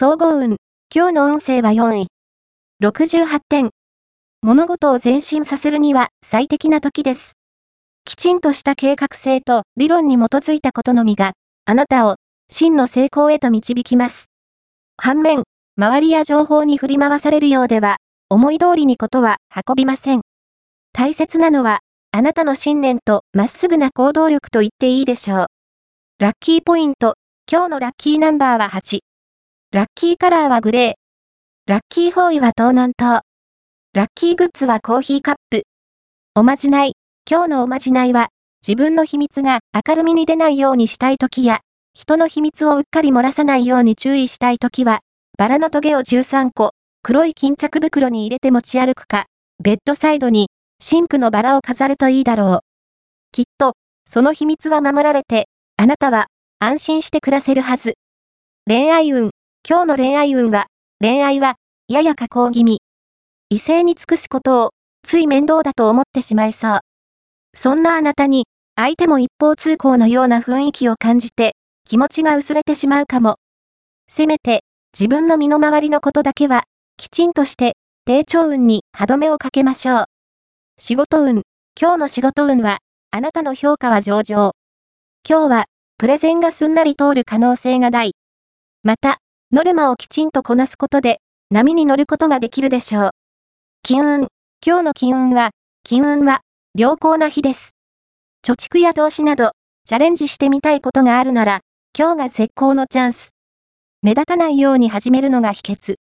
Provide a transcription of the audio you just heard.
総合運。今日の運勢は4位。68点。物事を前進させるには最適な時です。きちんとした計画性と理論に基づいたことのみが、あなたを真の成功へと導きます。反面、周りや情報に振り回されるようでは、思い通りにことは運びません。大切なのは、あなたの信念とまっすぐな行動力と言っていいでしょう。ラッキーポイント。今日のラッキーナンバーは8。ラッキーカラーはグレー。ラッキーフォーイは東南東。ラッキーグッズはコーヒーカップ。おまじない。今日のおまじないは、自分の秘密が明るみに出ないようにしたい時や、人の秘密をうっかり漏らさないように注意したい時は、バラのトゲを13個、黒い巾着袋に入れて持ち歩くか、ベッドサイドに、シンクのバラを飾るといいだろう。きっと、その秘密は守られて、あなたは、安心して暮らせるはず。恋愛運。今日の恋愛運は、恋愛は、やや加工気味。異性に尽くすことを、つい面倒だと思ってしまいそう。そんなあなたに、相手も一方通行のような雰囲気を感じて、気持ちが薄れてしまうかも。せめて、自分の身の回りのことだけは、きちんとして、低調運に歯止めをかけましょう。仕事運。今日の仕事運は、あなたの評価は上々。今日は、プレゼンがすんなり通る可能性が大。また、ノルマをきちんとこなすことで、波に乗ることができるでしょう。金運。今日の金運は、金運は、良好な日です。貯蓄や投資など、チャレンジしてみたいことがあるなら、今日が絶好のチャンス。目立たないように始めるのが秘訣。